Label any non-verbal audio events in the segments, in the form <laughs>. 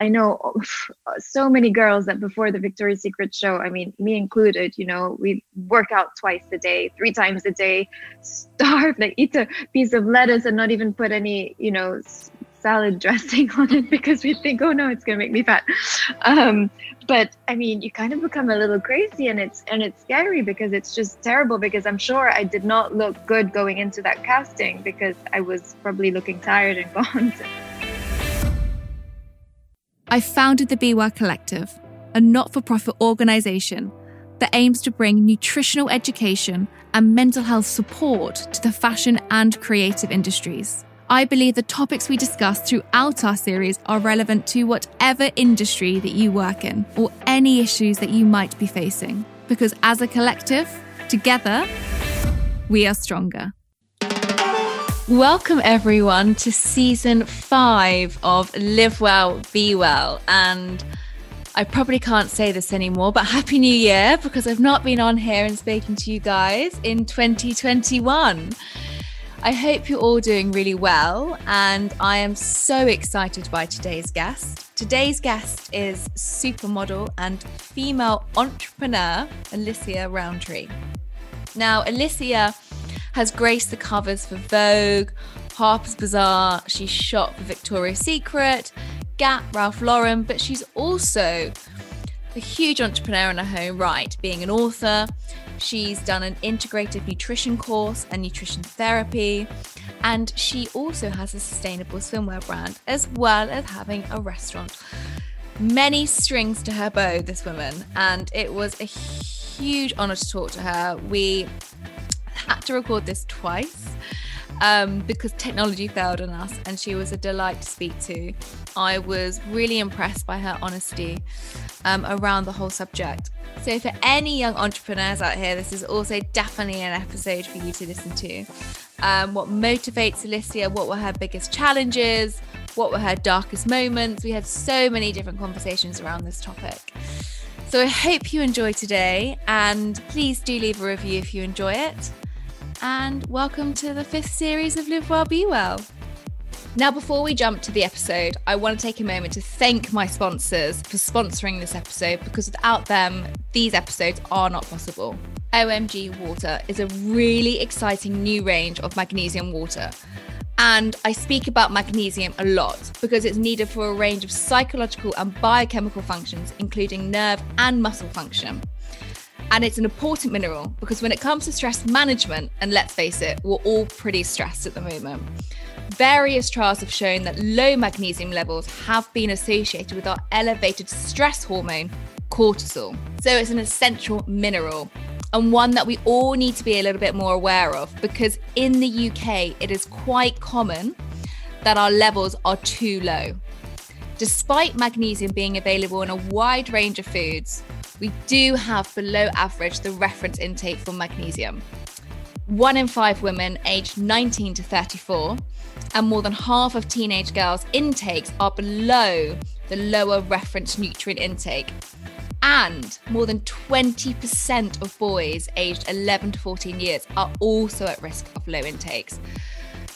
I know <sighs> so many girls that before the Victoria's Secret show, I mean, me included, you know, we work out twice a day, three times a day, <laughs> starve, like eat a piece of lettuce and not even put any, you know, salad <laughs> dressing on it because we think, oh no, it's gonna make me fat. Um, but I mean, you kind of become a little crazy, and it's and it's scary because it's just terrible. Because I'm sure I did not look good going into that casting because I was probably looking tired and gone. <laughs> I founded the Be Well Collective, a not-for-profit organisation that aims to bring nutritional education and mental health support to the fashion and creative industries. I believe the topics we discuss throughout our series are relevant to whatever industry that you work in or any issues that you might be facing. Because as a collective, together, we are stronger. Welcome, everyone, to season five of Live Well, Be Well. And I probably can't say this anymore, but Happy New Year because I've not been on here and speaking to you guys in 2021. I hope you're all doing really well, and I am so excited by today's guest. Today's guest is supermodel and female entrepreneur Alicia Rountree. Now, Alicia has graced the covers for Vogue, Harper's Bazaar, she's shot for Victoria's Secret, Gap, Ralph Lauren, but she's also a huge entrepreneur in her own right, being an author, She's done an integrative nutrition course and nutrition therapy. And she also has a sustainable swimwear brand, as well as having a restaurant. Many strings to her bow, this woman. And it was a huge honor to talk to her. We had to record this twice um, because technology failed on us, and she was a delight to speak to. I was really impressed by her honesty um, around the whole subject. So, for any young entrepreneurs out here, this is also definitely an episode for you to listen to. Um, what motivates Alicia? What were her biggest challenges? What were her darkest moments? We had so many different conversations around this topic. So, I hope you enjoy today, and please do leave a review if you enjoy it and welcome to the fifth series of Live Well, Be Well. Now, before we jump to the episode, I want to take a moment to thank my sponsors for sponsoring this episode because without them, these episodes are not possible. OMG Water is a really exciting new range of magnesium water. And I speak about magnesium a lot because it's needed for a range of psychological and biochemical functions, including nerve and muscle function. And it's an important mineral because when it comes to stress management, and let's face it, we're all pretty stressed at the moment. Various trials have shown that low magnesium levels have been associated with our elevated stress hormone, cortisol. So it's an essential mineral and one that we all need to be a little bit more aware of because in the UK, it is quite common that our levels are too low. Despite magnesium being available in a wide range of foods, we do have below average the reference intake for magnesium. One in five women aged 19 to 34, and more than half of teenage girls' intakes are below the lower reference nutrient intake. And more than 20% of boys aged 11 to 14 years are also at risk of low intakes.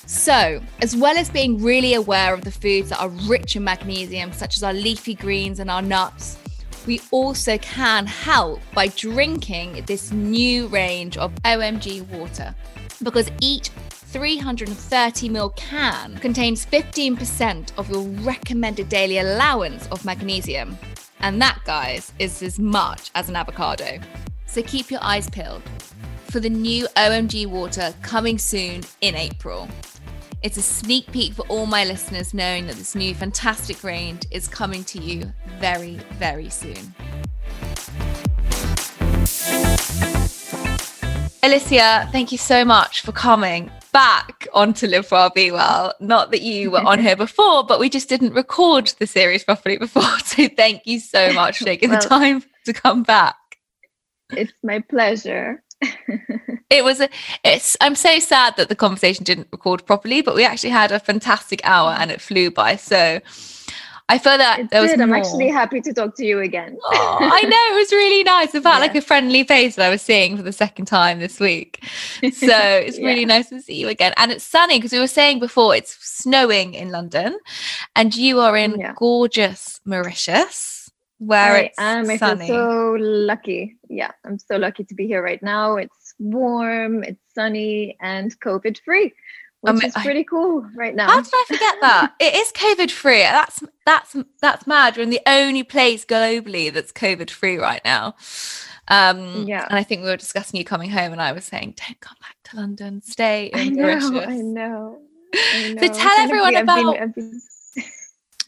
So, as well as being really aware of the foods that are rich in magnesium, such as our leafy greens and our nuts, we also can help by drinking this new range of OMG water because each 330 ml can contains 15% of your recommended daily allowance of magnesium. And that, guys, is as much as an avocado. So keep your eyes peeled for the new OMG water coming soon in April. It's a sneak peek for all my listeners knowing that this new fantastic range is coming to you very, very soon. Alicia, thank you so much for coming back onto Live Well Be Well. Not that you were on here <laughs> before, but we just didn't record the series properly before. <laughs> So thank you so much for taking well, the time to come back. It's my pleasure it was a, it's i'm so sad that the conversation didn't record properly but we actually had a fantastic hour and it flew by so I feel that It there was did. I'm more. actually happy to talk to you again. Oh, I know it was really nice. It felt Yeah. like a friendly face that I was seeing for the second time this week. So <laughs> it's really Yeah. nice to see you again. And it's sunny because we were saying before it's snowing in London, and you are in Yeah. gorgeous Mauritius, where I it's am. I sunny. feel so lucky. Yeah, I'm so lucky to be here right now. It's warm, it's sunny, and COVID free, which I mean, is I- pretty cool right now. How did I forget that? <laughs> it is COVID free. That's that's that's mad. We're in the only place globally that's COVID free right now. Um, Yeah. And I think we were discussing you coming home, and I was saying, "Don't come back to London. Stay I know, I know. I So tell everyone we- I've been- about- I've been-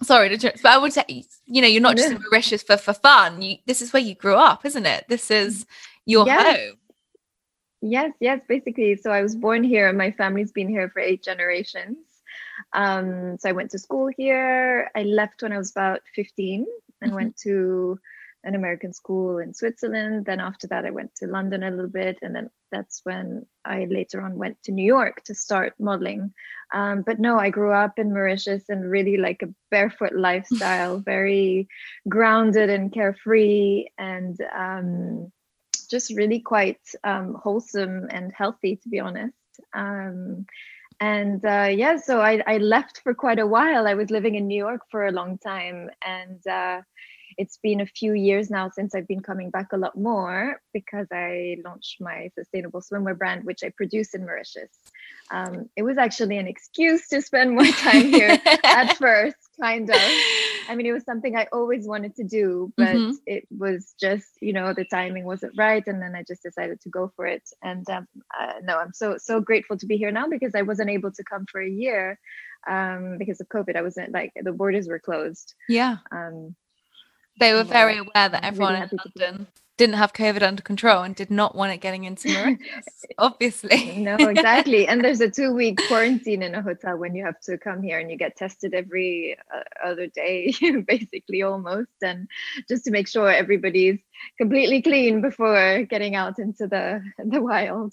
Sorry to but I would say, you know, you're not just in Mauritius for for fun. You, this is where you grew up, isn't it? This is your Yes. home. Yes, yes, basically. So I was born here. And my family's been here for eight generations. Um, so I went to school here. I left when I was about 15 and Mhm. went to an American school in Switzerland. Then after that, I went to London a little bit. And then that's when I later on went to New York to start modeling. Um, but no, I grew up in Mauritius and really like a barefoot lifestyle, <laughs> very grounded and carefree and um, just really quite um, wholesome and healthy, to be honest. Um, and uh, yeah, so I, I left for quite a while. I was living in New York for a long time, and uh, it's been a few years now since I've been coming back a lot more because I launched my sustainable swimwear brand, which I produce in Mauritius. Um, it was actually an excuse to spend more time here <laughs> at first, kind of. I mean, it was something I always wanted to do, but Mhm. it was just, you know, the timing wasn't right, and then I just decided to go for it. And um, uh, no, I'm so so grateful to be here now because I wasn't able to come for a year um, because of COVID. I wasn't like the borders were closed. yeah, Um, they were very aware that really everyone in happy to be London didn't have COVID under control and did not want it getting into <laughs> Mauritius. Obviously, no, exactly. and there's a <laughs> two week quarantine in a hotel when you have to come here and you get tested every uh, other day, <laughs> basically almost, and just to make sure everybody's completely clean before getting out into the the wild.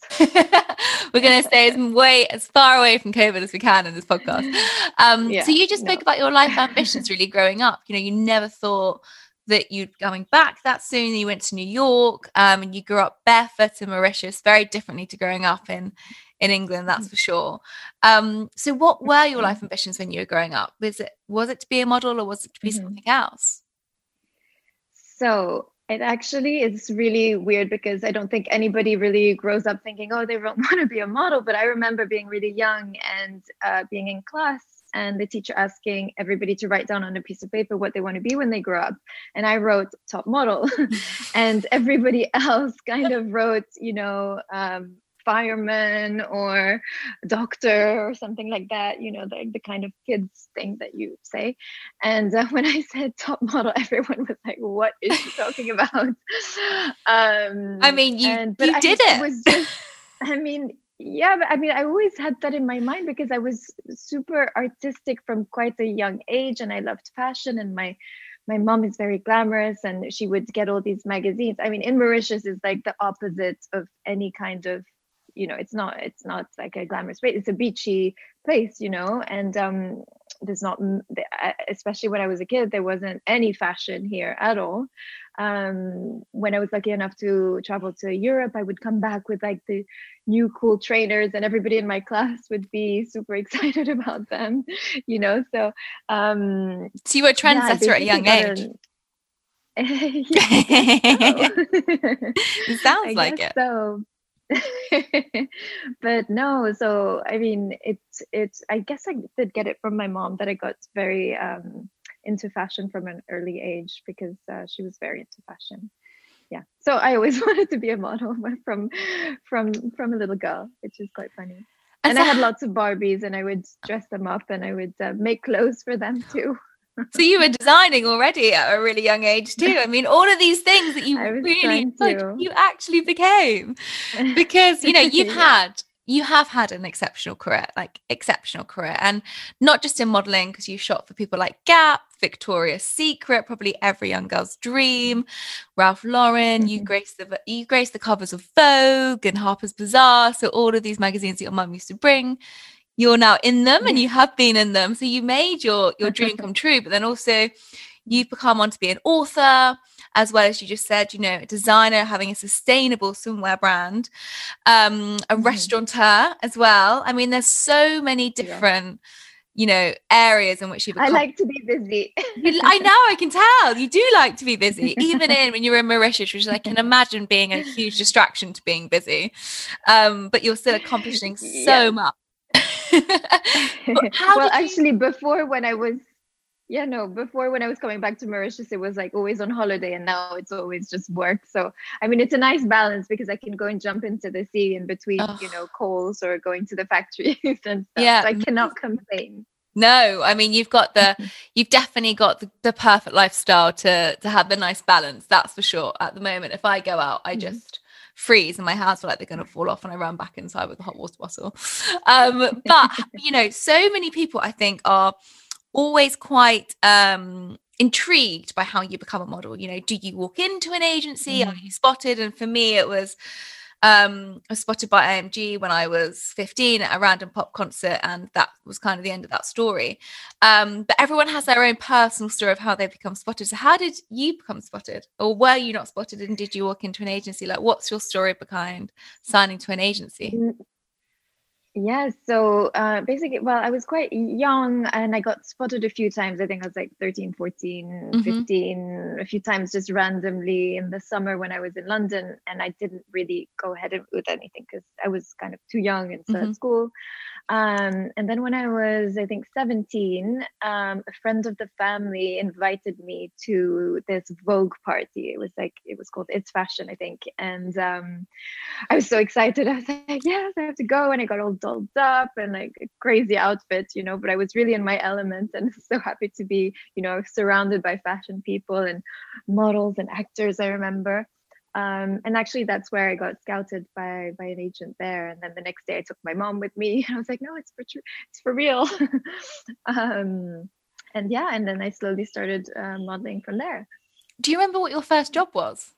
We're going to stay as way as far away from COVID as we can in this podcast. Um, Yeah, so you just spoke no. about your life ambitions really growing up. You know, you never thought that you'd coming back that soon. You went to New York, um, and you grew up barefoot in Mauritius, very differently to growing up in in England, that's for sure. Um, so what were your life ambitions when you were growing up? Was it was it to be a model or was it to be Mhm. something else? So it actually is really weird because I don't think anybody really grows up thinking, oh, they don't <laughs> want to be a model. But I remember being really young and uh, being in class and the teacher asking everybody to write down on a piece of paper what they want to be when they grow up. And I wrote top model, <laughs> and everybody <laughs> else kind of wrote, you know, um, fireman or doctor or something like that, you know, the, the kind of kids thing that you say. And uh, <laughs> when I said top model, everyone was like, "What is she talking about?" Um, I mean, you- and, you I- did it. was just, I mean, yeah, I mean, I always had that in my mind because I was super artistic from quite a young age, and I loved fashion, and my my mom is very glamorous and she would get all these magazines. I mean in mauritius is like the opposite of any kind of you know it's not it's not like a glamorous place. It's a beachy place you know and um there's not especially when i was a kid there wasn't any fashion here at all um when i was lucky enough to travel to europe i would come back with like the new cool trainers and everybody in my <laughs> class would be super excited <laughs> about them you know so um So you were a yeah, at a young age. an- <laughs> Yeah, so. It sounds I like it. So, <laughs> but no. So I mean, it's it's. I guess I did get it from my mom that I got very um, into fashion from an early age because uh, she was very into fashion. Yeah. So I always <laughs> wanted to be a model from from from a little girl, which is quite funny. And I so had lots of Barbies, and I would dress them up, and I would uh, make clothes for them too. So you were designing already at a really young age too. <laughs> I mean, all of these things that you really to. you actually became because you know <laughs> you've Yeah. had you have had an exceptional career, like exceptional career, and not just in modeling because you shot for people like Gap, Victoria's Secret, probably every young girl's dream, Ralph Lauren. You Mhm. graced the you graced the covers of Vogue and Harper's Bazaar. So all of these magazines that your mum used to bring. You're now in them and you have been in them. So you made your your dream come true, but then also you've become on to be an author as well as you just said, you know, a designer having a sustainable swimwear brand, um, a mm. restaurateur as well. I mean, there's so many different. You know, areas in which you. I like to be busy. I know, I can tell you do like to be busy, even in when you're in Mauritius, which I can imagine being a huge distraction to being busy. Um, but you're still accomplishing so yeah. much. <laughs> well, actually, before when I was yeah no before when i was coming back to mauritius it was like always on holiday and now it's always just work so i mean it's a nice balance because i can go and jump into the sea in between oh. you know calls or going to the factories <laughs> and stuff yeah so i cannot complain no i mean you've got the <laughs> you've definitely got the, the, perfect lifestyle to to have the nice balance that's for sure at the moment if i go out i mm-hmm. just freeze and my hands feel like they're going to fall off and I ran back inside with a hot water bottle. Um, but, <laughs> you know, so many people I think are always quite um, intrigued by how you become a model. You know, do you walk into an agency? Mm. Are you spotted? And for me, it was um, I was spotted by AMG when I was 15 at a random pop concert, and that was kind of the end of that story. Um, but everyone has their own personal story of how they become spotted. So, how did you become spotted, or were you not spotted, and did you walk into an agency? Like, what's your story behind signing to an agency? Yeah, so uh, basically, well, I was quite young and I got spotted a few times. I think I was like 13, 14, mm-hmm. 15, a few times just randomly in the summer when I was in London. And I didn't really go ahead with anything because I was kind of too young and still mm-hmm. at school. Um, and then when I was, I think, 17, um, a friend of the family invited me to this Vogue party. It was like, it was called It's Fashion, I think. And um, I was so excited. <laughs> I was like, yes, I have to go. And I got all dolled up and like a crazy outfit, you know, but I was really in my element and <laughs> so happy to be, you know, surrounded by fashion people and models and actors, I remember. Um, and actually that's where I got scouted by by an agent there. And then the next day I took my mom with me. <laughs> I was like, no, it's for true, it's for real. <laughs> um, and yeah, and then I slowly started uh, modeling from there. Do you remember what your first job was?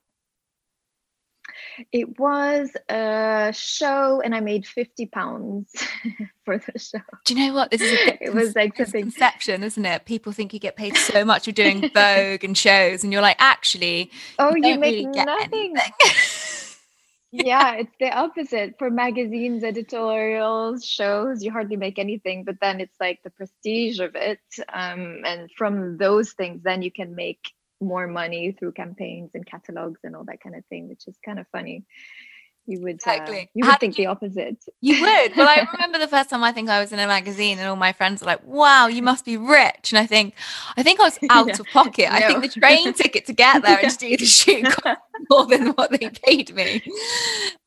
It was a show, and I made fifty pounds <laughs> for the show. Do you know what? This is a it was like something conception, isn't it? People think you get paid so much for doing <laughs> Vogue and shows, and you're like, actually, oh, you, you make really nothing. <laughs> yeah, it's the opposite. For magazines, editorials, shows, you hardly make anything, but then it's like the prestige of it. Um, and from those things, then you can make more money through campaigns and catalogs and all that kind of thing, which is kind of funny. You would uh, exactly. Uh, you would think you, the opposite. You would. Well, I <laughs> remember the first time I think I was in a magazine and all my friends were like, "Wow, you must be rich." And I think, I think I was <laughs> out yeah. of pocket. No. I think the train <laughs> ticket to get there and to do the shoot more than what they paid me.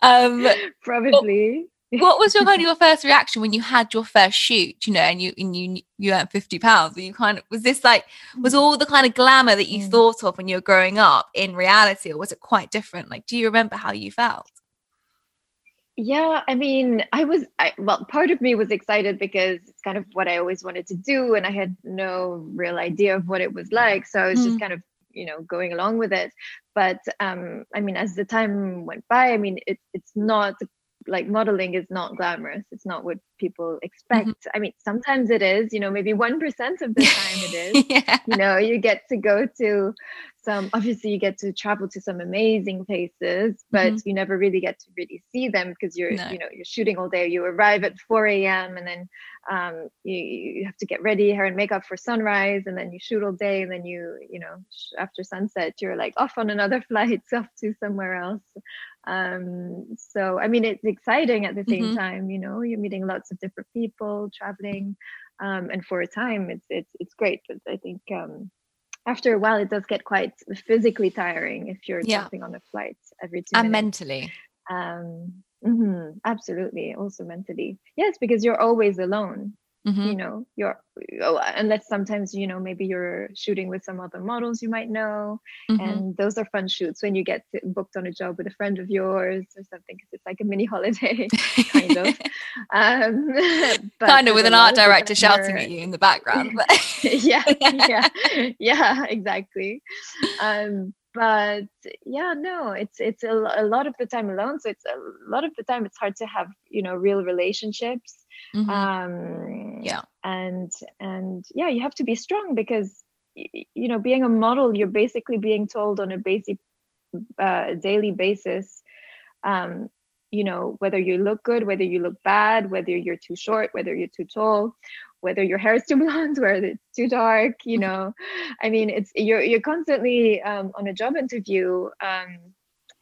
Um, Probably what was your kind of <laughs> your first reaction when you had your first shoot you know and you and you you earned 50 pounds? And you kind of was this like was all the kind of glamour that you mm. thought of when you were growing up in reality or was it quite different? Like do you remember how you felt? Yeah i mean i was I, well part of me was excited because it's kind of what i always wanted to do and i had no real idea of what it was like so i was mm. just kind of you know going along with it. But um i mean as the time went by i mean it, it's not like modeling is not glamorous it's not what people expect mm-hmm. i mean sometimes it is you know maybe 1% of the time it is <laughs> yeah. you know you get to go to some obviously you get to travel to some amazing places but mm-hmm. you never really get to really see them because you're no. you know you're shooting all day you arrive at 4 a.m and then um, you, you have to get ready hair and makeup for sunrise and then you shoot all day and then you you know after sunset you're like off on another <laughs> flight <laughs> off to somewhere else um, so i mean it's exciting at the same mm-hmm. time you know you're meeting lots of different people traveling um, and for a time it's it's it's great but i think um, after a while it does get quite physically tiring if you're yeah. jumping on a flight every two and minutes. mentally um mm-hmm, absolutely also mentally yes because you're always alone mm-hmm. you know you're oh, unless sometimes you know maybe you're shooting with some other models you might know mm-hmm. and those are fun shoots when you get booked on a job with a friend of yours or something because it's like a mini <laughs> holiday kind of. <laughs> Um, <laughs> kind of with an art director shouting at you in the background yeah. yeah yeah exactly. Um, but yeah no it's it's a, a lot of the time alone so it's a lot of the time it's hard to have you know real relationships mm-hmm. um yeah. and and yeah you have to be strong because you know being a model you're basically being told on a basic uh, daily basis um you know whether you look good whether you look bad whether you're too short whether you're too tall whether your hair is too <laughs> blonde whether it's too dark you know. I mean it's you're you're constantly um, on a job interview um,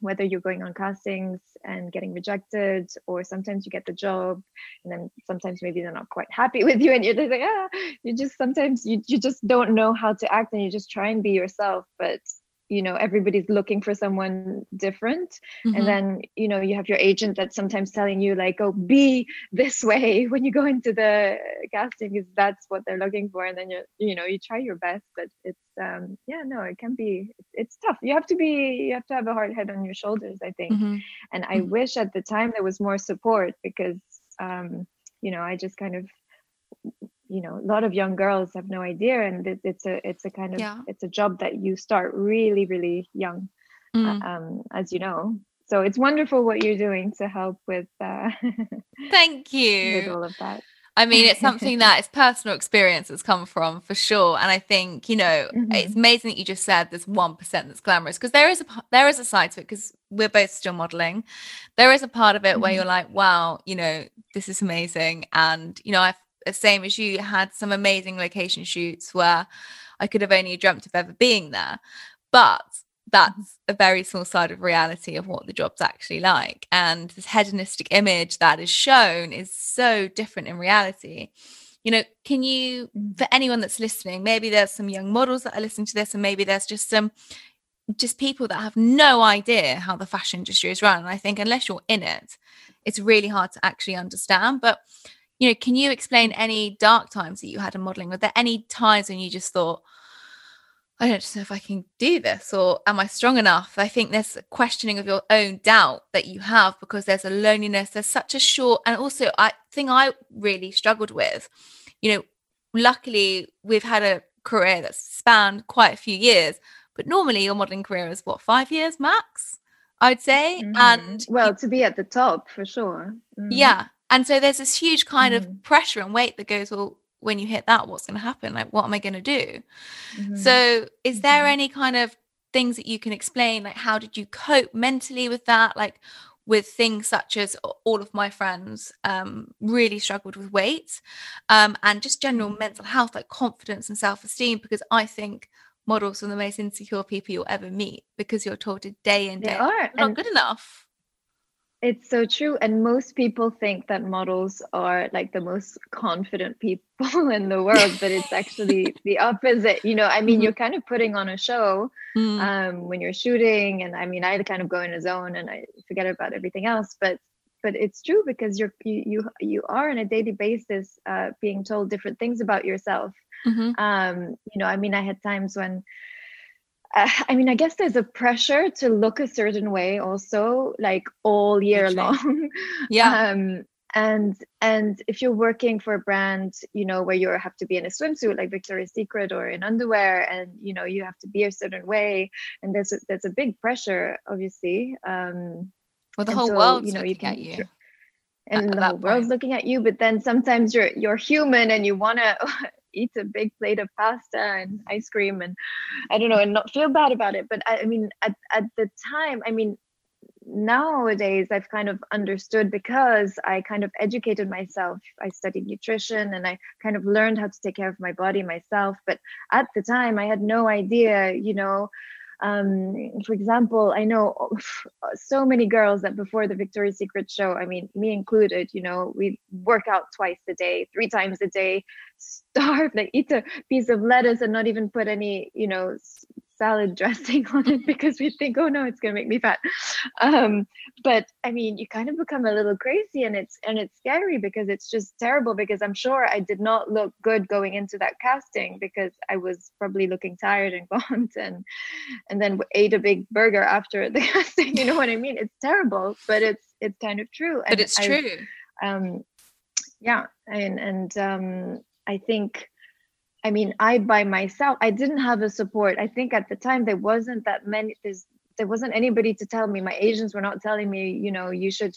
whether you're going on castings and getting rejected or sometimes you get the job and then sometimes maybe they're not quite happy <laughs> with you and you're just like ah you just sometimes you, you just don't know how to act and you just try and be yourself but you know everybody's looking for someone different mm-hmm. and then you know you have your agent that's sometimes telling you like oh be this way <laughs> when you go into the casting is that's what they're looking for and then you you know you try your best but it's um yeah no it can be it's tough you have to be you have to have a hard head on your shoulders i think mm-hmm. and i mm-hmm. wish at the time there was more support because um you know i just kind of you know a lot of young girls have no idea and it, it's a it's a kind of yeah. it's a job that you start really really young uh, mm. um, as you know so it's wonderful what you're doing to help with uh, <laughs> thank you with all of that I mean, it's something <laughs> that is personal experience that's come from for sure. And I think, you know, mm-hmm. it's amazing that you just said there's 1% that's glamorous because there is a, there is a side to it because we're both still modeling. There is a part of it mm-hmm. where you're like, wow, you know, this is amazing. And, you know, I've same as you had some amazing location shoots where I could have only dreamt of ever being there. But that's a very small side of reality of what the job's actually like. And this hedonistic image that is shown is so different in reality. You know, can you, mm. for anyone that's listening, maybe there's some young models that are listening to this, and maybe there's just some just people that have no idea how the fashion industry is run. And I think unless you're in it, it's really hard to actually understand. But you know, can you explain any dark times that you had in modeling? Were there any times when you just thought, I don't know if I can do this or am I strong enough? I think there's a questioning of your own doubt that you have because there's a loneliness. There's such a short, and also I think I really struggled with, you know, luckily we've had a career that's spanned quite a few years, but normally your modeling career is what, five years max? I'd say. Mm-hmm. And well, to be at the top for sure. Mm-hmm. Yeah. And so there's this huge kind mm-hmm. of pressure and weight that goes, well, when you hit that, what's going to happen? Like, what am I going to do? Mm-hmm. So, is there mm-hmm. any kind of things that you can explain? Like, how did you cope mentally with that? Like, with things such as all of my friends um, really struggled with weight um, and just general mm-hmm. mental health, like confidence and self esteem, because I think models are the most insecure people you'll ever meet because you're told day in day they are not good enough it's so true. And most people think that models are like the most confident people <laughs> in the world, but it's actually <laughs> the opposite. You know, I mean, mm-hmm. you're kind of putting on a show mm. um, when you're shooting. And I mean, I kind of go in a zone and I forget about everything else. But but it's true because you're you you, you are on a daily basis uh, being told different things about yourself. Mm-hmm. Um, you know, I mean, I had times when uh, I mean, I guess there's a pressure to look a certain way also, like all year long. <laughs> Yeah. um, and and if you're working for a brand, you know, where you have to be in a swimsuit like Victoria's Secret or in underwear, and you know you have to be a certain way, and there's a, there's a big pressure, obviously. Um, well, the whole so, world, you know, you can. At you and the whole world's looking at you but then sometimes you're you're human and you want to <laughs> eat a big plate of pasta and ice cream and I don't know and not feel bad about it. But I, I mean, at, at the time, I mean, nowadays I've kind of understood because I kind of educated myself. I studied nutrition and I kind of learned how to take care of my body myself. But at the time, I had no idea, you know, um, for example, I know <laughs> so many girls that before the Victoria's Secret show, I mean, me included, you know, we work out twice a day, three times a day, <laughs> starve, like eat a piece of lettuce and not even put any, you know, salad dressing <laughs> on it because we think, oh no, it's gonna make me fat. Um, but I mean, you kind of become a little crazy, and it's and it's scary because it's just terrible. Because I'm sure I did not look good going into that casting because I was probably looking tired and <laughs> gaunt, and and then ate a big burger after the <laughs> casting. You know what I mean? It's terrible, but it's it's kind of true. But and it's I, true. Um, yeah, and and um, I think I mean, I by myself, I didn't have a support. I think at the time there wasn't that many. There's there wasn't anybody to tell me. My agents were not telling me, you know, you should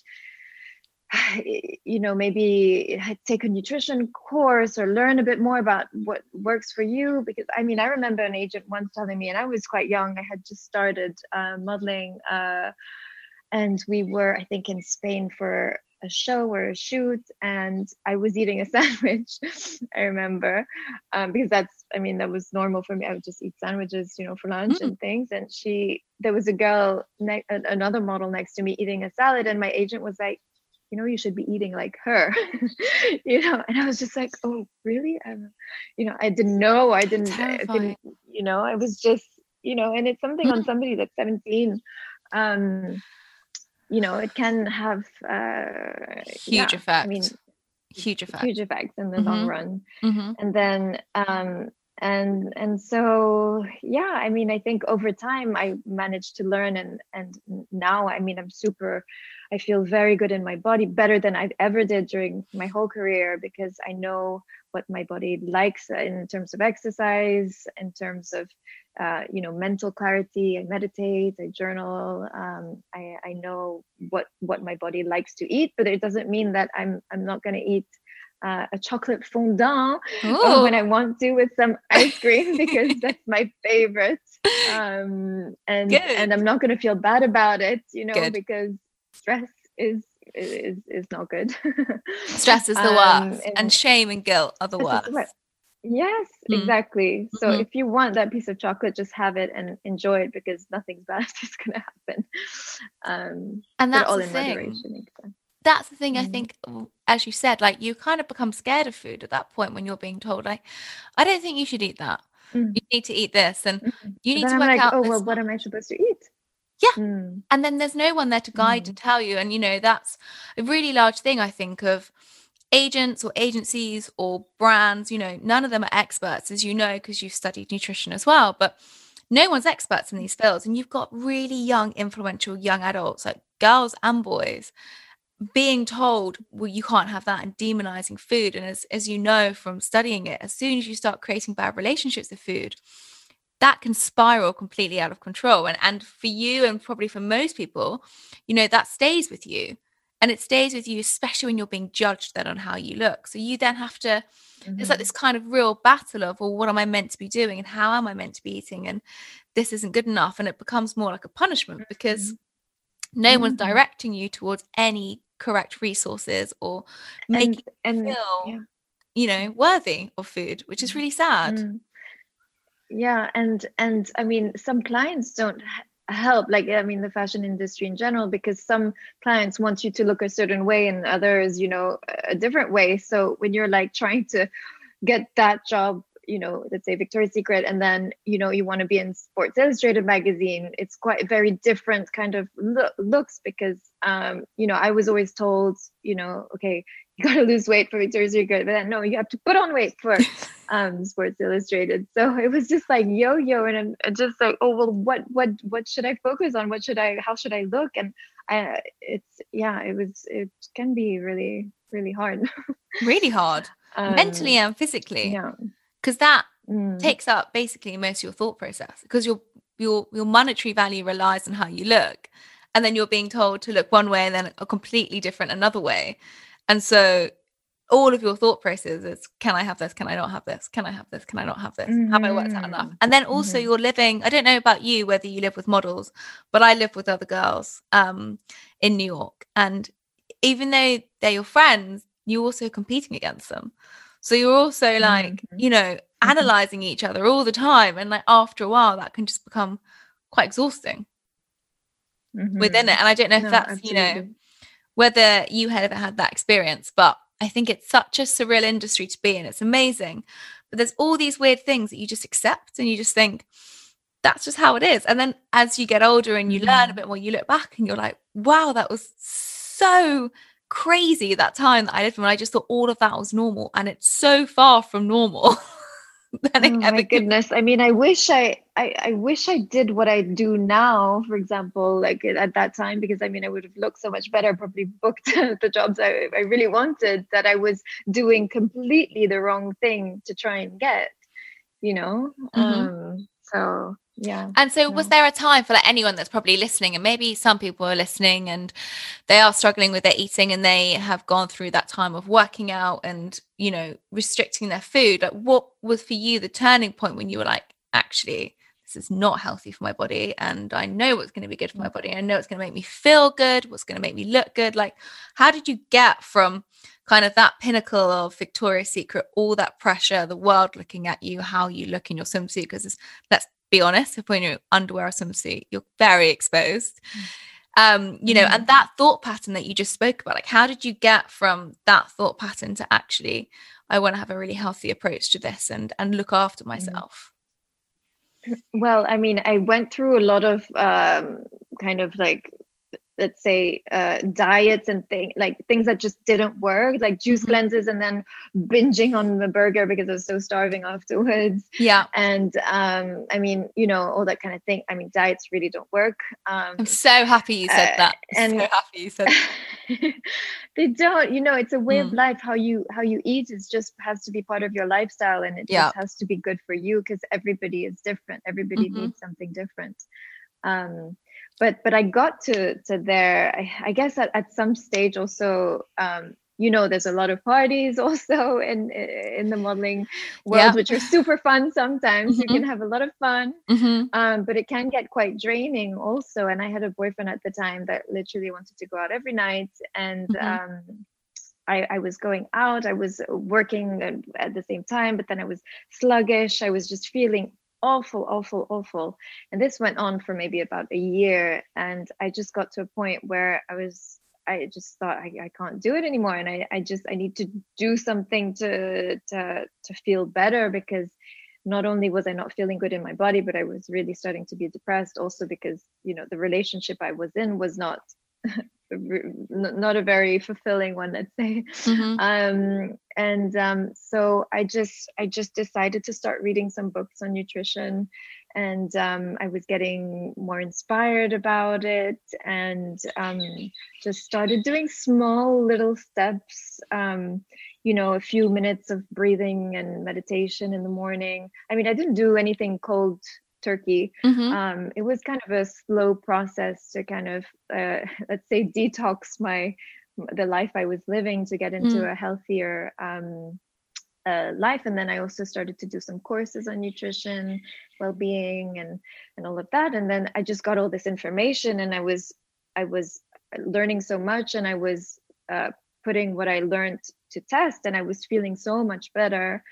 <sighs> you know maybe take a nutrition course or learn a bit more about what works for you because i mean i remember an agent once telling me and i was quite young i had just started uh, modeling uh, and we were i think in spain for a show or a shoot and i was eating a <laughs> sandwich i remember. Um, because that's i mean that was normal for me. I would just eat sandwiches you know for lunch mm. and things. And she there was a girl ne- another model next to me eating a salad and my agent was like you know you should be eating like her. <laughs> You know and i was just like oh really? I'm, you know i didn't know i didn't, I didn't you know i was just you know and it's something on somebody that's 17 um you know it can have uh huge yeah, effect i mean huge effect huge effects in the mm-hmm. long run mm-hmm. and then um and and so yeah i mean i think over time i managed to learn and and now i mean i'm super i feel very good in my body better than i've ever did during my whole career because i know what my body likes in terms of exercise in terms of uh, you know mental clarity. I meditate i journal um, I, I know what what my body likes to eat but it doesn't mean that i'm i'm not going to eat uh, a chocolate fondant uh, when I want to with some ice cream <laughs> because that's my favorite. Um, and Good. and I'm not going to feel bad about it, you know, Good. because stress is is is not good. <laughs> stress is the um, worst, and, and, shame and guilt are the worst. Yes, mm. exactly. So mm-hmm. if you want that piece of chocolate, just have it and enjoy it because nothing <laughs> bad is going to happen. Um, and that's all the in thing. moderation that's the thing mm. I think, as you said, like you kind of become scared of food at that point when you're being told, like, I don't think you should eat that. Mm. You need to eat this, and mm-hmm. you need to work like, out. Oh well, what am I supposed to eat? Yeah, mm. and then there's no one there to guide to mm. tell you, and you know that's a really large thing. I think of agents or agencies or brands. You know, none of them are experts, as you know, because you've studied nutrition as well, but no one's experts in these fields and you've got really young influential young adults like girls and boys being told well you can't have that and demonizing food and as as you know from studying it as soon as you start creating bad relationships with food that can spiral completely out of control and and for you and probably for most people you know that stays with you and it stays with you especially when you're being judged then on how you look so you then have to mm-hmm. it's like this kind of real battle of well what am i meant to be doing and how am i meant to be eating and this isn't good enough and it becomes more like a punishment because mm-hmm. no mm-hmm. one's directing you towards any correct resources or making and, and feel yeah. you know worthy of food which is really sad mm. yeah and and i mean some clients don't help like i mean the fashion industry in general because some clients want you to look a certain way and others you know a different way so when you're like trying to get that job you know let's say victoria's secret and then you know you want to be in sports illustrated magazine. It's quite very different kind of lo- looks because um you know i was always told you know okay <laughs> you got to lose weight for victoria's secret but then no you have to put on weight for <laughs> um sports illustrated. So it was just like yo-yo and I'm just like oh well what what what should i focus on? What should i how should i look? And I, it's yeah it was it can be really really hard. <laughs> Really hard. Um, mentally and physically. yeah because that mm. takes up basically most of your thought process because your your your monetary value relies on how you look and then you're being told to look one way and then a completely different another way and so all of your thought process is can i have this can i not have this can i have this can i not have this mm-hmm. have i worked out enough mm-hmm. and then also mm-hmm. you're living i don't know about you whether you live with models but i live with other girls um, in new york and even though they're your friends you're also competing against them so you're also like, mm-hmm. you know, mm-hmm. analyzing each other all the time. And like after a while, that can just become quite exhausting mm-hmm. within it. And I don't know if no, that's, absolutely. you know, whether you had ever had that experience, but I think it's such a surreal industry to be in. It's amazing. But there's all these weird things that you just accept and you just think, that's just how it is. And then as you get older and you mm-hmm. learn a bit more, you look back and you're like, wow, that was so crazy that time that I lived in when I just thought all of that was normal and it's so far from normal. <laughs> oh, my goodness. I mean, I wish I, I, I wish I did what I do now, for example, like at that time, because I mean, I would have looked so much better, probably booked <laughs> the jobs I, I really wanted that I was doing completely the wrong thing to try and get, you know? Mm-hmm. Um, so yeah and so yeah. was there a time for like anyone that's probably listening and maybe some people are listening and they are struggling with their eating and they have gone through that time of working out and you know restricting their food like what was for you the turning point when you were like actually this is not healthy for my body and i know what's going to be good for my body. I know it's going to make me feel good what's going to make me look good. Like how did you get from kind of that pinnacle of victoria's secret all that pressure the world looking at you how you look in your swimsuit? Because let's be honest, if when you're underwear or swimsuit, you're very exposed. Um, you know, mm. and that thought pattern that you just spoke about, like how did you get from that thought pattern to actually, I want to have a really healthy approach to this and and look after mm. myself? Well, I mean, I went through a lot of um, kind of like let's say uh, diets and things like things that just didn't work like juice mm-hmm. cleanses and then binging on the burger because i was so starving afterwards. Yeah. And um i mean you know all that kind of thing. I mean diets really don't work. Um i'm so happy you said uh, that. I'm and so happy you said <laughs> they don't you know it's a way mm. of life. How you how you eat is just has to be part of your lifestyle and it yeah. just has to be good for you because everybody is different. Everybody mm-hmm. needs something different. Um but but I got to to there. I, I guess at, at some stage also, um, you know, there's a lot of parties <laughs> also in in the modeling world, yeah. which are super fun. Sometimes mm-hmm. you can have a lot of fun, mm-hmm. um, but it can get quite draining also. And I had a boyfriend at the time that literally wanted to go out every night, and mm-hmm. um, I, I, was going out. I was working at the same time, but then I was sluggish. I was just feeling awful, awful, awful. And this went on for maybe about a year. And I just got to a point where I was, I just thought I, I can't do it anymore. And I, I just, I need to do something to, to, to feel better because not only was I not feeling good in my body, but I was really starting to be depressed also because, you know, the relationship I was in was not <laughs> not a very fulfilling one let's say. Mm-hmm. um, and um, so i just i just decided to start reading some books on nutrition. And um, i was getting more inspired about it. And um, just started doing small little steps um, you know a few minutes of breathing and meditation in the morning. I mean i didn't do anything cold turkey mm-hmm. um, it was kind of a slow process to kind of uh, <laughs> let's say detox my the life i was living to get into mm. a healthier um, uh, life and then i also started to do some courses on nutrition well-being and and all of that and then i just got all this information and i was i was learning so much and i was uh, putting what i learned to test and i was feeling so much better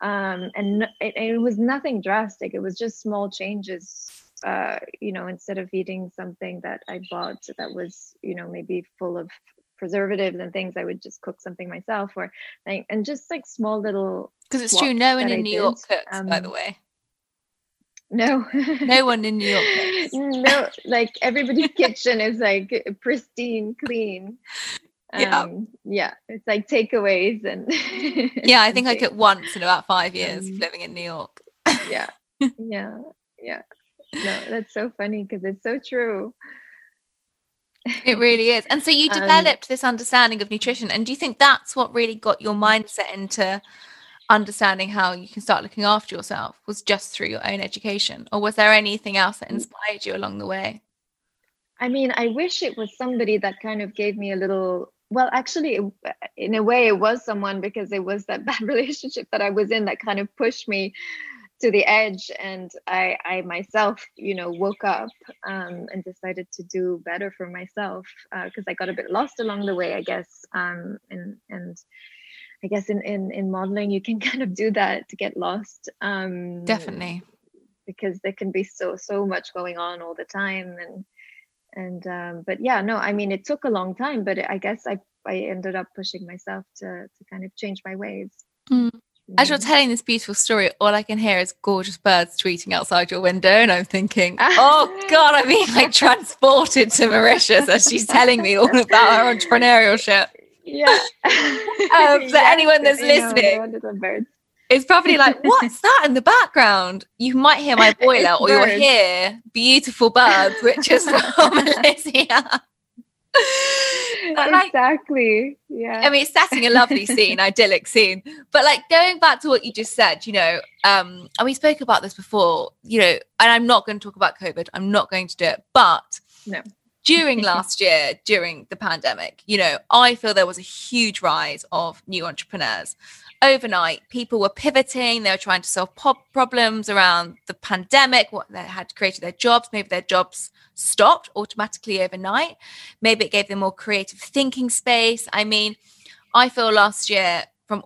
um, and it, it, was nothing drastic. It was just small changes. Uh, you know, instead of eating something that I bought that was, you know, maybe full of preservatives and things, I would just cook something myself, or and just like small little. Because it's true, no one in I New did. York cooks, um, by the um, way. No, no one in New York. <laughs> Cooks. no, like everybody's <laughs> kitchen is like pristine, clean yeah. Um, yeah it's like takeaways and <laughs> yeah i think i cooked once in about five years um, living in new york. yeah <laughs> yeah yeah. No that's so funny because it's so true. It really is. And so you <laughs> um, developed um, this understanding of nutrition and do you think that's what really got your mindset into understanding how you can start looking after yourself was just through your own education or was there anything else that mm. inspired you along the way? I mean, I wish it was somebody that kind of gave me a little well actually in a way it was someone because it was that <laughs> bad relationship that i was in that kind of pushed me to the edge and i i myself you know woke up um, and decided to do better for myself because uh, i got a bit lost along the way i guess um, and and i guess in, in in modeling you can <laughs> kind of do that to get lost um, definitely. because there can be so so much going on all the time and and um, but yeah no i mean it took a long time but i guess i i ended up pushing myself to to kind of change my ways. Mm. as you're telling this beautiful story all i can hear is gorgeous birds tweeting outside your window and i'm thinking <laughs> oh god i'm being like transported to mauritius as she's telling me all about her entrepreneurship. Yeah. <laughs> Um, for yes, anyone that's listening it's probably like, <laughs> what's that in the background? You might hear my <laughs> boiler or you'll hear beautiful birds, which is <laughs> from Alicia. like, exactly. Yeah. I mean, it's setting a lovely scene, idyllic scene. But like going back to what you just said, you know, um, and we spoke about this before, you know, and I'm not going to talk about COVID. I'm not going to do it. But no. during last year, during the pandemic, you know, I feel there was a huge rise of new entrepreneurs overnight people were pivoting. They were trying to solve problems around the pandemic what they had created their jobs. Maybe their jobs stopped automatically overnight. Maybe it gave them more creative thinking space. I mean i feel last year from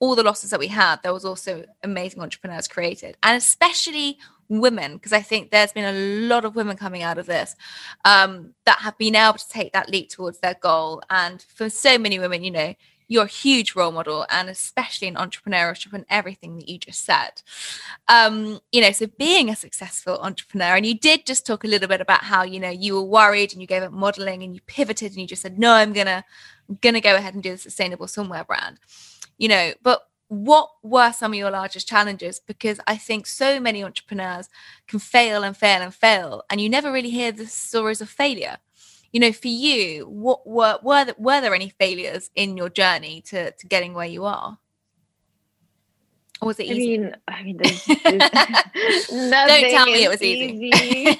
all the losses that we had there was also amazing entrepreneurs created and especially women because i think there's been a lot of women coming out of this um, that have been able to take that leap towards their goal. And for so many women you know you're a huge role model and especially in entrepreneurship and everything that you just said. Um you know so being a successful entrepreneur and you did just talk a little bit about how you know you were worried and you gave up modeling and you pivoted and you just said no i'm gonna i'm gonna go ahead and do the sustainable swimwear brand. You know but what were some of your largest challenges? Because i think so many entrepreneurs can fail and fail and fail and you never really hear the stories of failure you know for you what were were there, were there any failures in your journey to to getting where you are or was it easy? I mean, I mean, <laughs> there's, there's don't tell me it was easy. easy.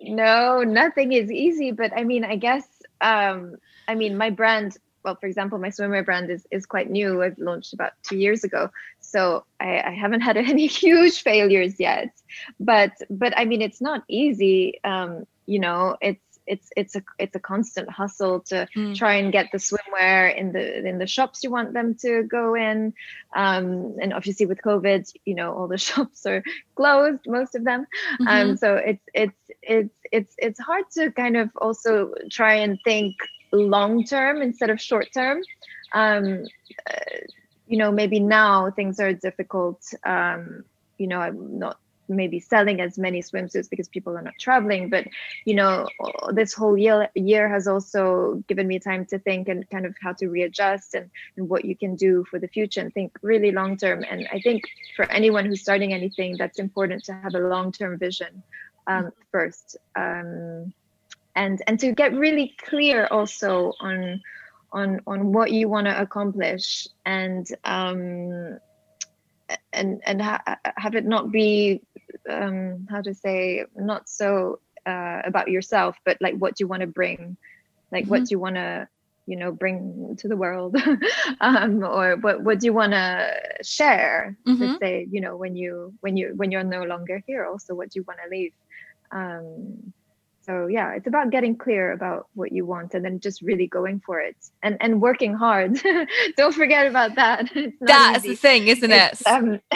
<laughs> no, nothing is easy. But I mean, I guess, um, I mean, my brand. Well, for example, my swimwear brand is is quite new. I've launched about two years ago, so I, I haven't had <laughs> any huge failures yet. But but I mean, it's not easy. Um, you know, it's it's it's a it's a constant hustle to mm. try and get the swimwear in the in the shops you want them to go in um, and obviously with covid you know all the <laughs> shops are closed most of them um, mm-hmm. um, so it's it's it's it's it's hard to kind of also try and think long term instead of short term um, uh, you know maybe now things are difficult um, you know i'm not maybe selling as many swimsuits because people are not traveling but you know this whole year year has also given me time to think and kind of how to readjust and, and what you can do for the future and think really long term. And i think for anyone who's starting anything that's important to have a long term vision um, first. Um, and and to get really clear also on on on what you want to accomplish and um, and and ha- have it not be um, how to say not so uh, about yourself, but like what do you want to bring, like mm-hmm. what you want to you know bring to the world <laughs> um, or what what do you want to share mm-hmm. to say you know when you when you when you're no longer here also what do you want to leave um, so yeah it's about getting clear about what you want and then just really going for it and and working hard. <laughs> Don't forget about that. <laughs> That's easy. the thing isn't it? um, <laughs>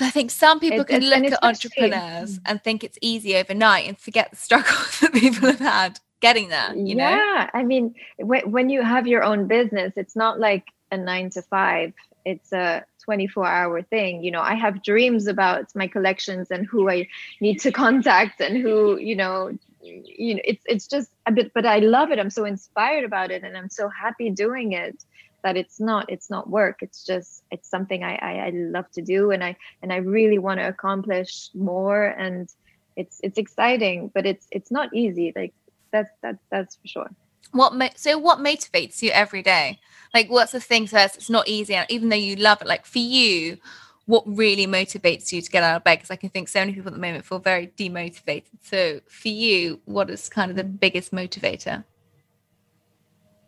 i think some people can look at entrepreneurs and think it's easy overnight and forget the struggle that people have had getting there you know? Yeah i mean when, when you have your own business it's not like a nine to five. It's a 24 hour thing. You know i have dreams about my collections and who i need to <laughs> contact and who you know you know it's it's just a bit but i love it. I'm so inspired about it and i'm so happy doing it that it's not it's not work. It's just it's something i i, I love to do and i and i really want to accomplish more and it's it's exciting but it's it's not easy. Like that's that's that's for sure. What so what motivates you every day like what's the thing that it's not easy even though you love it like for you what really motivates you to get out of bed? Because i can think so many people at the moment feel very demotivated. So for you what is kind of the biggest motivator?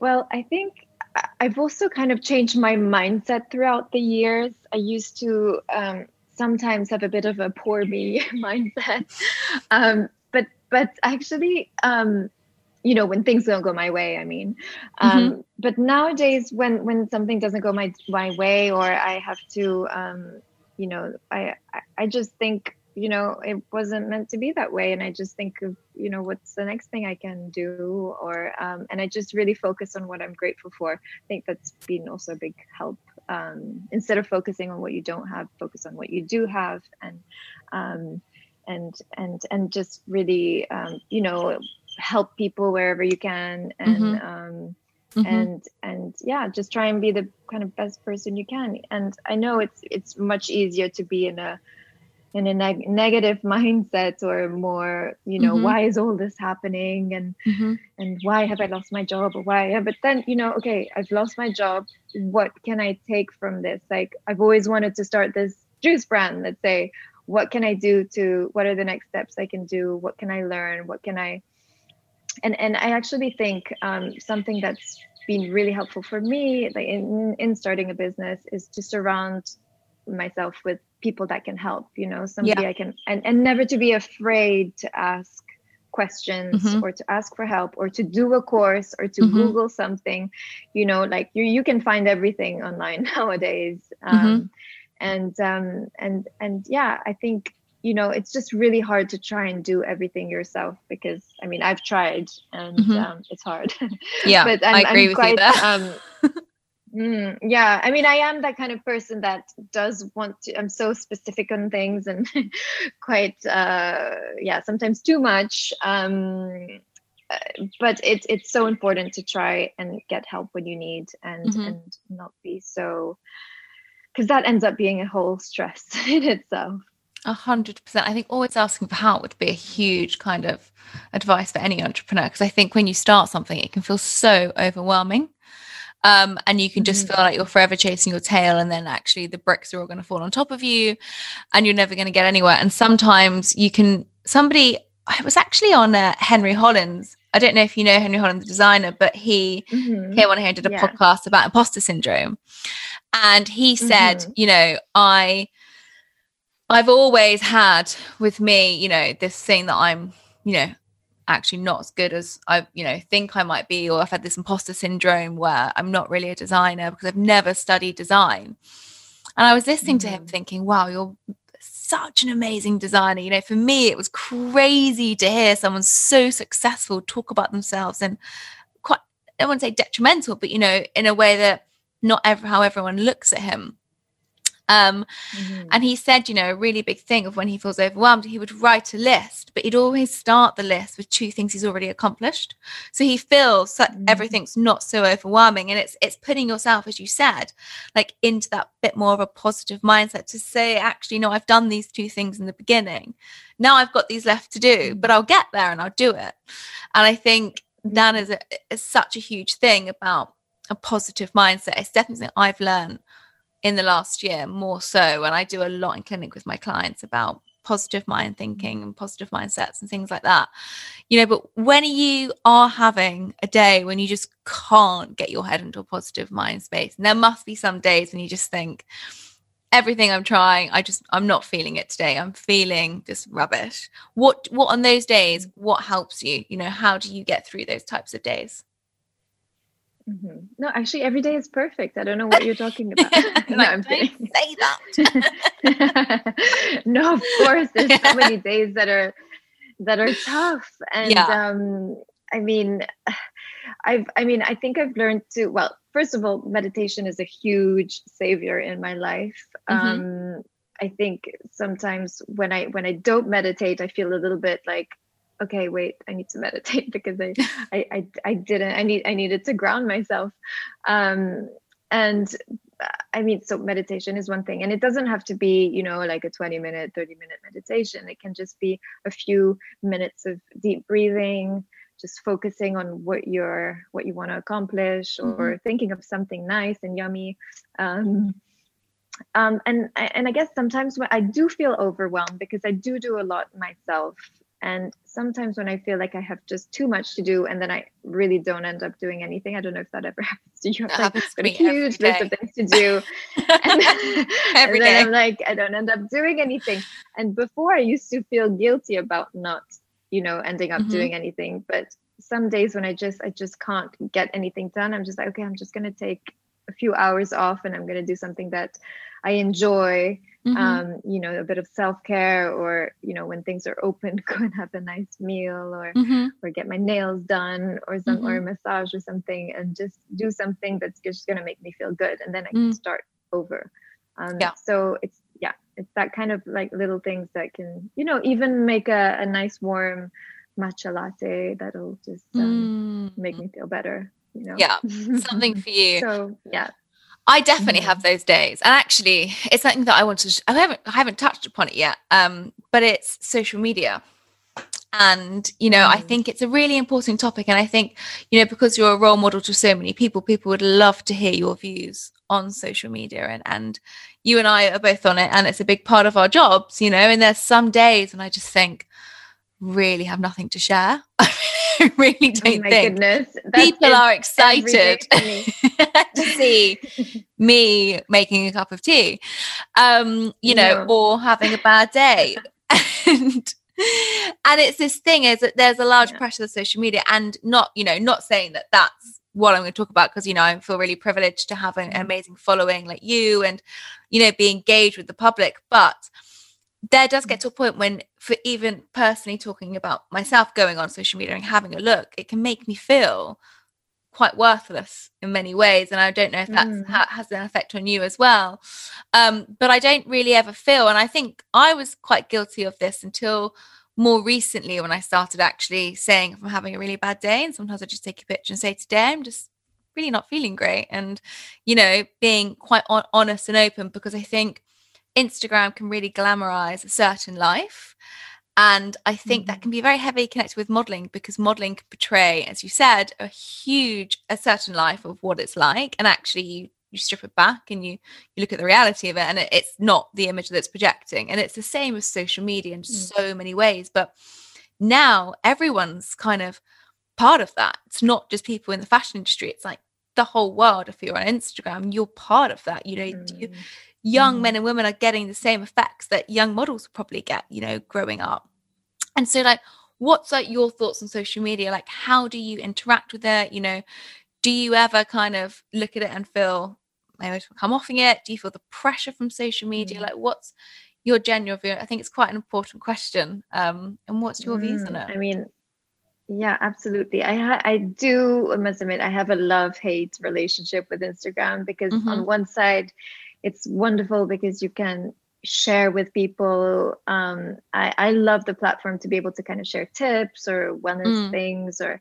Well i think i've also kind of changed my mindset throughout the years. I used to um, sometimes have a bit of a poor me <laughs> mindset. Um, but but actually um, you know when things don't go my way i mean. Um, mm-hmm. but nowadays when when something doesn't go my my way or i have to um, you know I, I just think you know it wasn't meant to be that way. And i just think of you know what's the next thing i can do or um, and i just really focus on what i'm grateful for. I think that's been also a big help. Um, instead of focusing on what you don't have focus on what you do have and um, and and and just really um, you know help people wherever you can and mm-hmm. um, mm-hmm. and and yeah just try and be the kind of best person you can and i know it's it's much easier to be in a in a neg- negative <laughs> mindset or more you know mm-hmm. why is all this happening and mm-hmm. and why have i lost my job or why but then you know okay i've lost my job what can i take from this like i've always wanted to start this juice brand let's say what can i do to what are the next steps i can do what can i learn what can i and and i actually think um, something that's been really helpful for me like in, in starting a business is to surround myself with people that can help you know somebody yeah. i can and, and never to be afraid to ask questions mm-hmm. or to ask for help or to do a course or to mm-hmm. google something you know like you you can find everything online <laughs> nowadays mm-hmm. um, mm-hmm. and um and and yeah i think you know it's just really hard to try and do everything yourself because i mean i've tried and mm-hmm. um, it's hard <laughs> yeah but I'm, i agree I'm with quite, you there. um, <laughs> Mm, yeah, I mean, I am that kind of person that does want to. I'm so specific on things and <laughs> quite, uh, yeah, sometimes too much. Um, uh, but it's it's so important to try and get help when you need and mm-hmm. and not be so because that ends up being a whole stress in itself. A hundred percent. I think always asking for help would be a huge kind of advice for any entrepreneur because I think when you start something, it can feel so overwhelming. Um, and you can just mm-hmm. feel like you're forever chasing your tail, and then actually the bricks are all going to fall on top of you, and you're never going to get anywhere. And sometimes you can, somebody, I was actually on uh, Henry Holland. I don't know if you know Henry Holland, the designer, but he mm-hmm. came on here and did a yeah. podcast about imposter syndrome. And he said, mm-hmm. you know, I, I've always had with me, you know, this thing that I'm, you know, actually not as good as I, you know, think I might be, or I've had this imposter syndrome where I'm not really a designer because I've never studied design. And I was listening mm-hmm. to him mm. thinking, wow, you're such an amazing designer. You know, for me, it was crazy to hear someone so successful talk about themselves and quite, I wouldn't say detrimental, but, you know, in a way that not ever how everyone looks at him. Um, mm-hmm. And he said, you know, a really big thing of when he feels overwhelmed, he would write a list, but he'd always start the list with two things he's already accomplished. So he feels that mm-hmm. everything's not so overwhelming, and it's it's putting yourself, as you said, like into that bit more of a positive mindset to say, actually, no, I've done these two things in the beginning. Now I've got these left to do, mm-hmm. but I'll get there and I'll do it. And I think mm-hmm. that is, a, is such a huge thing about a positive mindset. It's definitely something I've learned in the last year more so and i do a lot in clinic with my clients about positive mind thinking and positive mindsets and things like that. You know but when you are having a day when you just can't get your head into a positive mind space and there must be some days when you just think everything i'm trying i just i'm not feeling it today. I'm feeling just rubbish. What what on those days what helps you? You know how do you get through those types of days Mm-hmm. No, actually, every day is perfect. I don't know what you're talking about. <laughs> <laughs> no, I'm kidding. Say that. <laughs> no, of course, there's so many days that are that are tough, and yeah. um, I mean, <sighs> I've, I mean, I think I've learned to. Well, first of all, meditation is a huge savior in my life. Mm-hmm. Um, I think sometimes when I when I don't meditate, I feel a little bit like okay wait i need to <laughs> meditate because I, <laughs> I i i, didn't i need i needed to ground myself. Um and i mean so meditation is one thing and it doesn't have to be you know like a 20 minute 30 minute meditation. It can just be a few minutes of deep breathing just focusing on what you're what you want to accomplish or mm-hmm. thinking of something nice and yummy. Um, um, and and I guess sometimes when I do feel overwhelmed because I do do a lot myself and sometimes when I feel like I have just too much to do and then I really don't end up doing anything. I don't know if that ever <laughs> happens to you. That like, got a huge list of things to do. and, <laughs> <laughs> every and then I'm like, I don't end up doing anything. And before I used to feel guilty about not, you know, ending up mm-hmm. doing anything. But some days when I just I just can't get anything done, I'm just like, okay, I'm just gonna take a few hours off and I'm gonna do something that I enjoy mm-hmm. um, you know, a bit of self care, or you know, when things are open, <laughs> go and have a nice meal, or mm-hmm. or get my nails done, or some or a mm-hmm. massage or something, and just do something that's just gonna make me feel good, and then I can mm. start over. Um, yeah. So it's yeah, it's that kind of like little things that can you know even make a, a nice warm matcha latte that'll just um, mm. make me feel better. You know. Yeah, <laughs> something for you. so yeah I definitely mm-hmm. have those days, and actually, it's something that I want to. I haven't, I haven't touched upon it yet, um, but it's social media, and you know, mm-hmm. I mm. think it's a really important topic, and I think you know, because you're a role model to so many people, people would love to hear your views on social media, and and you and I are both on it, and it's a big part of our jobs, you know. And there's some days, when I just think, really have nothing to share. <laughs> I really oh don't oh think goodness. people are excited <laughs> to see me making a cup of tea, um, you know, yeah. or having a bad day. <laughs> and and it's this thing is that there's a large yeah. pressure of social media and not you know not saying that that's what i'm going to talk about because you know i feel really privileged to have an mm-hmm. amazing following like you and you know be engaged with the public but there does get to a point when for even personally talking about myself going on social media and having a look it can make me feel quite worthless in many ways and i don't know if that mm. ha- has an effect on you as well um, but i don't really ever feel and i think i was quite guilty of this until more recently when i started actually saying if i'm having a really bad day and sometimes i just take a picture and say today i'm just really not feeling great and you know being quite on- honest and open because i think Instagram can really glamorize a certain life. And I think mm-hmm. that can be very heavily connected with modeling because modeling can portray, as you said, a huge, a certain life of what it's like. And actually, you, you strip it back and you you look at the reality of it, and it, it's not the image that's projecting. And it's the same with social media in mm. so many ways. But now everyone's kind of part of that. It's not just people in the fashion industry. It's like the whole world. If you're on Instagram, you're part of that. You know, mm. you, young mm. men and women are getting the same effects that young models probably get, you know, growing up. And so, like, what's like your thoughts on social media? Like, how do you interact with it? You know, do you ever kind of look at it and feel maybe come offing it? Do you feel the pressure from social media? Mm. Like, what's your general view? I think it's quite an important question. Um, and what's your mm, views on mm, it? I mean, yeah, absolutely. I ha- I do I must admit I have a love hate relationship with Instagram because mm-hmm. on one side it's wonderful because you can share with people. Um, I, I love the platform to be able to kind of share tips or wellness mm. things or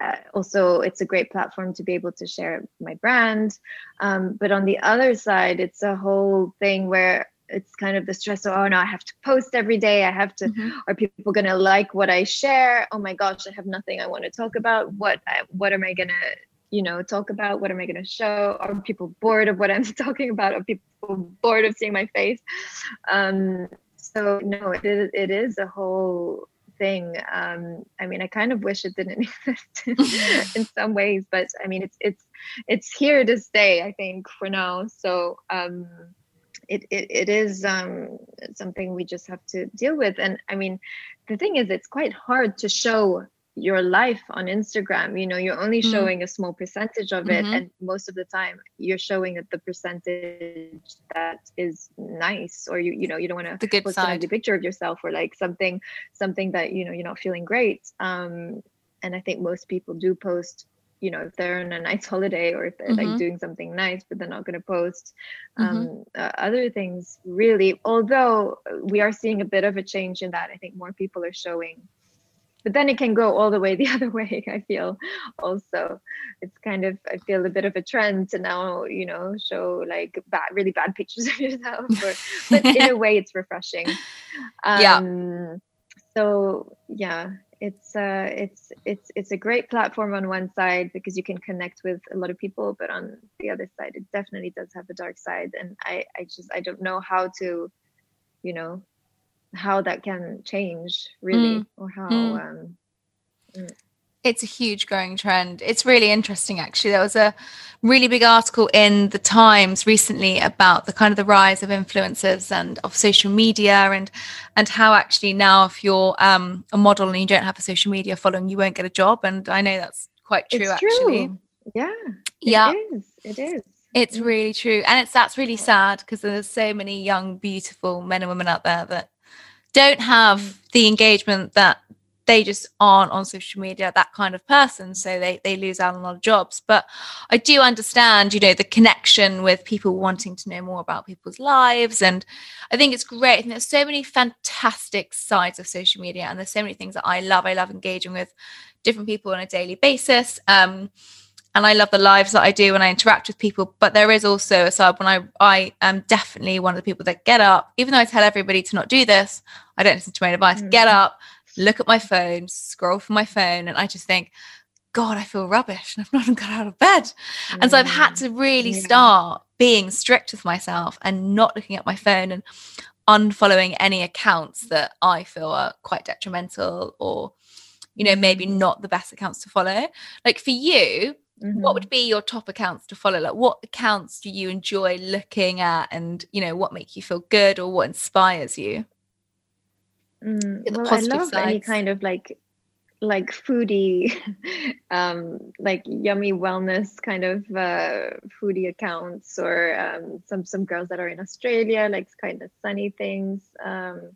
uh, also it's a great platform to be able to share my brand um, but on the other side it's a whole thing where it's kind of the stress of oh no i have to post every day i have to mm-hmm. are people going to like what i share oh my gosh i have nothing i want to talk about what what am i going to you know talk about what am i going to show? Are people bored of what i'm <laughs> talking about? Are people bored of seeing my face? Um, so no it is, it is a whole thing. Um, i mean i kind of wish it didn't <laughs> exist <laughs> in some ways but i mean it's it's it's here to stay i think for now. So um, it, it, it is um, something we just have to deal with. And i mean the thing is it's quite hard to show your life on Instagram. You know, you're only mm-hmm. showing mm-hmm. a small percentage of it, mm-hmm. and most of the time you're showing the percentage that is nice, or you you know you don't want to post side. a picture of yourself or like something something that you know you're not feeling great. Um, and I think most people do post. You know, if they're on a nice <laughs> holiday or if they're mm-hmm. like doing something nice, but they're not going to post mm-hmm. um, uh, other things really. Although we are seeing a bit of a change in that, I think more people are showing but then it can go all the way the <laughs> other way i feel also. It's kind of i feel a bit of a trend to now you know show like bad really bad pictures <laughs> of yourself or, but in a <laughs> way it's refreshing. Um, yeah so yeah it's uh it's it's it's a great platform on one side because you can connect with a lot of people but on the other side it definitely does have a dark side. And i i just i don't know how to you know how that can change really mm. or how mm. Um, mm. it's a huge growing trend. It's really interesting actually. There was a really big article in the times recently about the kind of the rise of influencers and of social media and and how actually now if you're um, a model and you don't have a social media following you won't get a job. And i know that's quite true it's actually. true. yeah yeah. it is. It is. It's really true. And it's that's really sad because there's so many young beautiful men and women out there that don't have the engagement that they just aren't on social media that kind of person. So they they lose out on a lot of jobs. But i do understand you know the connection with people wanting to know more about people's lives. And i think it's great. And there's so many fantastic sides of social media and there's so many things that i love. I love engaging with different people on a daily basis. Um and I love the lives that I do when I interact with people. But there is also a side when I I am definitely one of the people that get up, even though I tell everybody to not do this. I don't listen to my advice. Mm. Get up, look at my phone, scroll for my phone, and I just think, God, I feel rubbish, and I've not <laughs> even got out of bed. Mm. And so I've had to really yeah. start being strict with myself and not looking at my phone and unfollowing any accounts that I feel are quite detrimental or you know maybe mm. not the best accounts to follow like for you mm-hmm. what would be your top accounts to follow like what accounts do you enjoy looking at and you know what make you feel good or what inspires you mm, well i love sides. any kind of like like foodie <laughs> um like yummy wellness kind of uh foodie accounts or um some some girls that are in australia like kind of sunny things um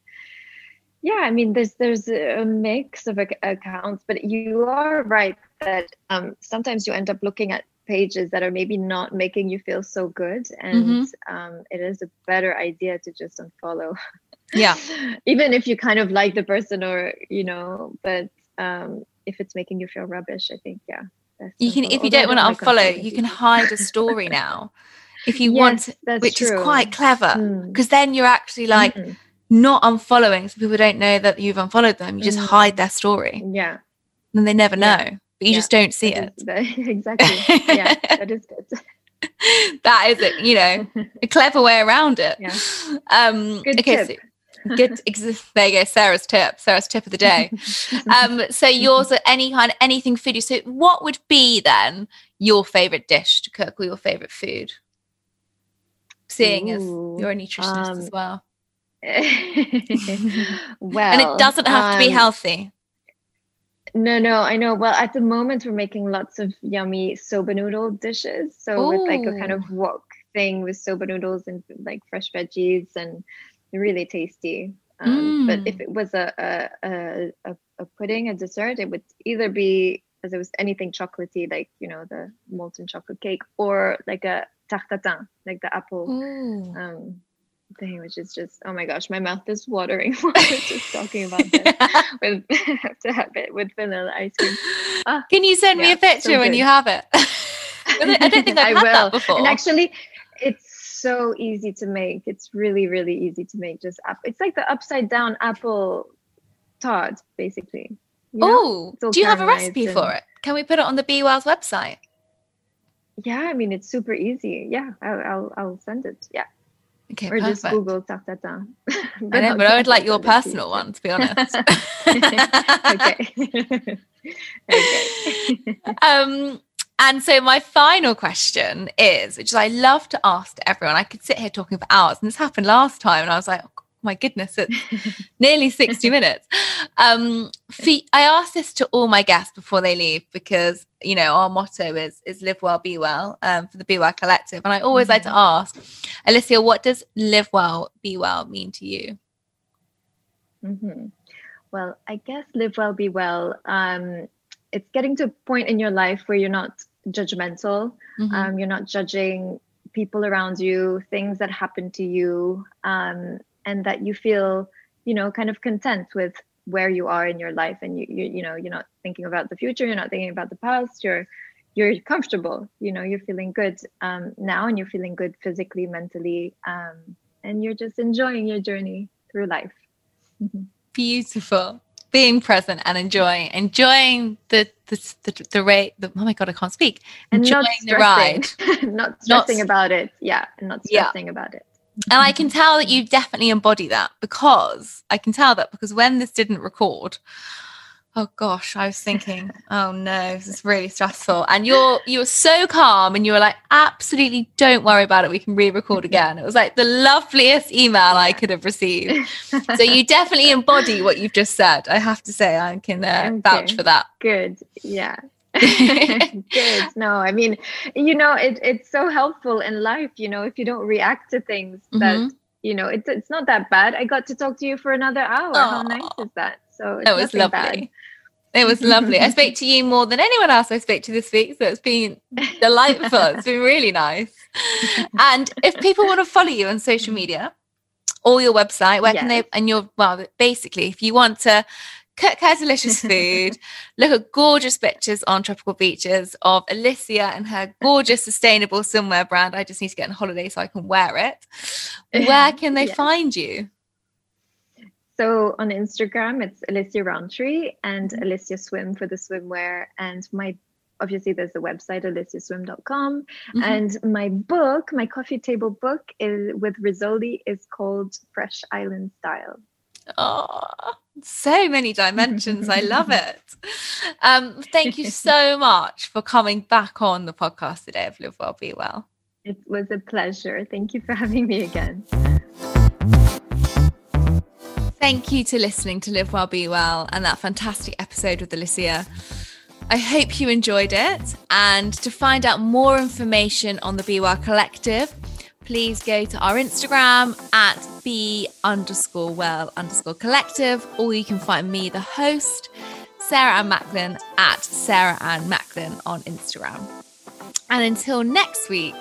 yeah i mean there's there's a mix of accounts but you are right that um sometimes you end up looking at pages that are maybe not making you feel so good and mm-hmm. um, it is a better idea to just unfollow yeah <laughs> even if you kind of like the person or you know but um, if it's making you feel rubbish, I think yeah. You can if you don't want to unfollow, you can hide a story <laughs> now. If you yes, want, which true. is quite clever, because mm. then you're actually like mm. Not unfollowing, so people don't know that you've unfollowed them. You just mm. hide their story. Yeah, and they never know, yeah. but you yeah. just don't see it. <laughs> Exactly. yeah, that is good. <laughs> that is it. You know, <laughs> a clever way around it. Yeah. Um, good okay, tip. So, Good. there you go. Sarah's tip. Sarah's tip of the day. Um, so yours are any kind of anything foodie. So what would be then your favorite dish to cook or your favorite food? Seeing Ooh, as you're a nutritionist um, as well. Well, <laughs> and it doesn't have um, to be um, healthy. No, no, I know. Well, at the moment, we're making lots of yummy soba noodle dishes. So Ooh. with like a kind of wok thing with soba noodles and like fresh veggies and really tasty. Um, mm. But if it was a, a, a, a pudding, a dessert, it would either be as it was anything chocolatey, like you know the molten chocolate cake, or like a tarte tatin, like the apple um, thing, which is just oh my gosh, my mouth is watering <laughs> while we're just talking about this. <laughs> with have <laughs> to have it with vanilla ice cream. Ah, Can you send yeah, me a picture so when you have it? I don't think I've I had will. that before. And actually, it's so easy to make. It's really, really easy to make. Just apple. It's like the upside down apple tart, basically. Oh, do you have a recipe and... for it? Can we put it on the Be Wells website? Yeah, I mean it's super easy. Yeah, I'll I'll, I'll send it. Yeah. Okay, or perfect. just Google tatin. I <laughs> know, but I would like your personal one to be honest. <laughs> <laughs> okay. okay. um, and so my final question is, which I love to ask to everyone. I could sit here talking for hours, and this happened last time, and I was like, oh, my goodness, it's <laughs> nearly 60 minutes. Um, I ask this to all my guests before they leave because, you know, our motto is, is live well, be well um, for the Be Well Collective. And I always mm-hmm. like to mm-hmm. ask, Alicia, what does live well, be well mean to you? Mm-hmm. Well, I guess live well, be well. Um, it's getting to a point in your life where you're not judgmental mm-hmm. um, you're not judging people around you things that happen to you um, and that you feel you know kind of content with where you are in your life and you, you you know you're not thinking about the future you're not thinking about the past you're you're comfortable you know you're feeling good um, now and you're feeling good physically mentally um, and you're just enjoying your journey through life. Beautiful. Being present and enjoying enjoying the the the, the rate the, oh my god i can't speak. Enjoying the ride. <laughs> Not stressing not, about it. Yeah and not stressing yeah. about it and i can tell that you definitely embody that because i can tell that because when this didn't record oh gosh i was thinking oh no this is really stressful. And you're you were so calm and you were like absolutely don't worry about it we can re-record <laughs> again. It was like the loveliest email i could have received. <laughs> So you definitely embody what you've just said i have to say i can uh, okay. vouch for that. Good yeah <laughs> <laughs> good no i mean you know it, it's so helpful in life you know if you don't react to things mm-hmm. that you know it's, it's not that bad i got to talk to you for another hour Aww. how nice is that so it was lovely bad. It was <laughs> lovely. I spoke to you more than anyone else I spoke to this week. So it's been delightful. it's been really nice. And if people want to follow you on social media or your website, where yes. can they, and you're, well, basically, if you want to cook her delicious food, look at gorgeous pictures on tropical beaches of Alicia and her gorgeous sustainable swimwear brand. I just need to get on holiday so I can wear it. Where can they <laughs> find you? So on Instagram, it's Alicia Rountree and mm-hmm. Alicia Swim for the swimwear. And my obviously there's the website aliciaswim.com mm-hmm. and my book my coffee table book is with Rizzoli is called fresh island style oh so many dimensions. I love <laughs> it. Um thank you so much for coming back on the podcast today. Of live well be well. It was a pleasure. Thank you for having me again. Thank you to listening to Live Well Be Well and that fantastic episode with Alicia. I hope you enjoyed it. And to find out more information on the Be Well Collective, please go to our Instagram at be underscore well underscore collective, or you can find me, the host, Sarah Ann Macklin, at Sarah Ann Macklin on Instagram. And until next week,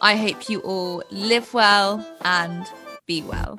I hope you all live well and be well.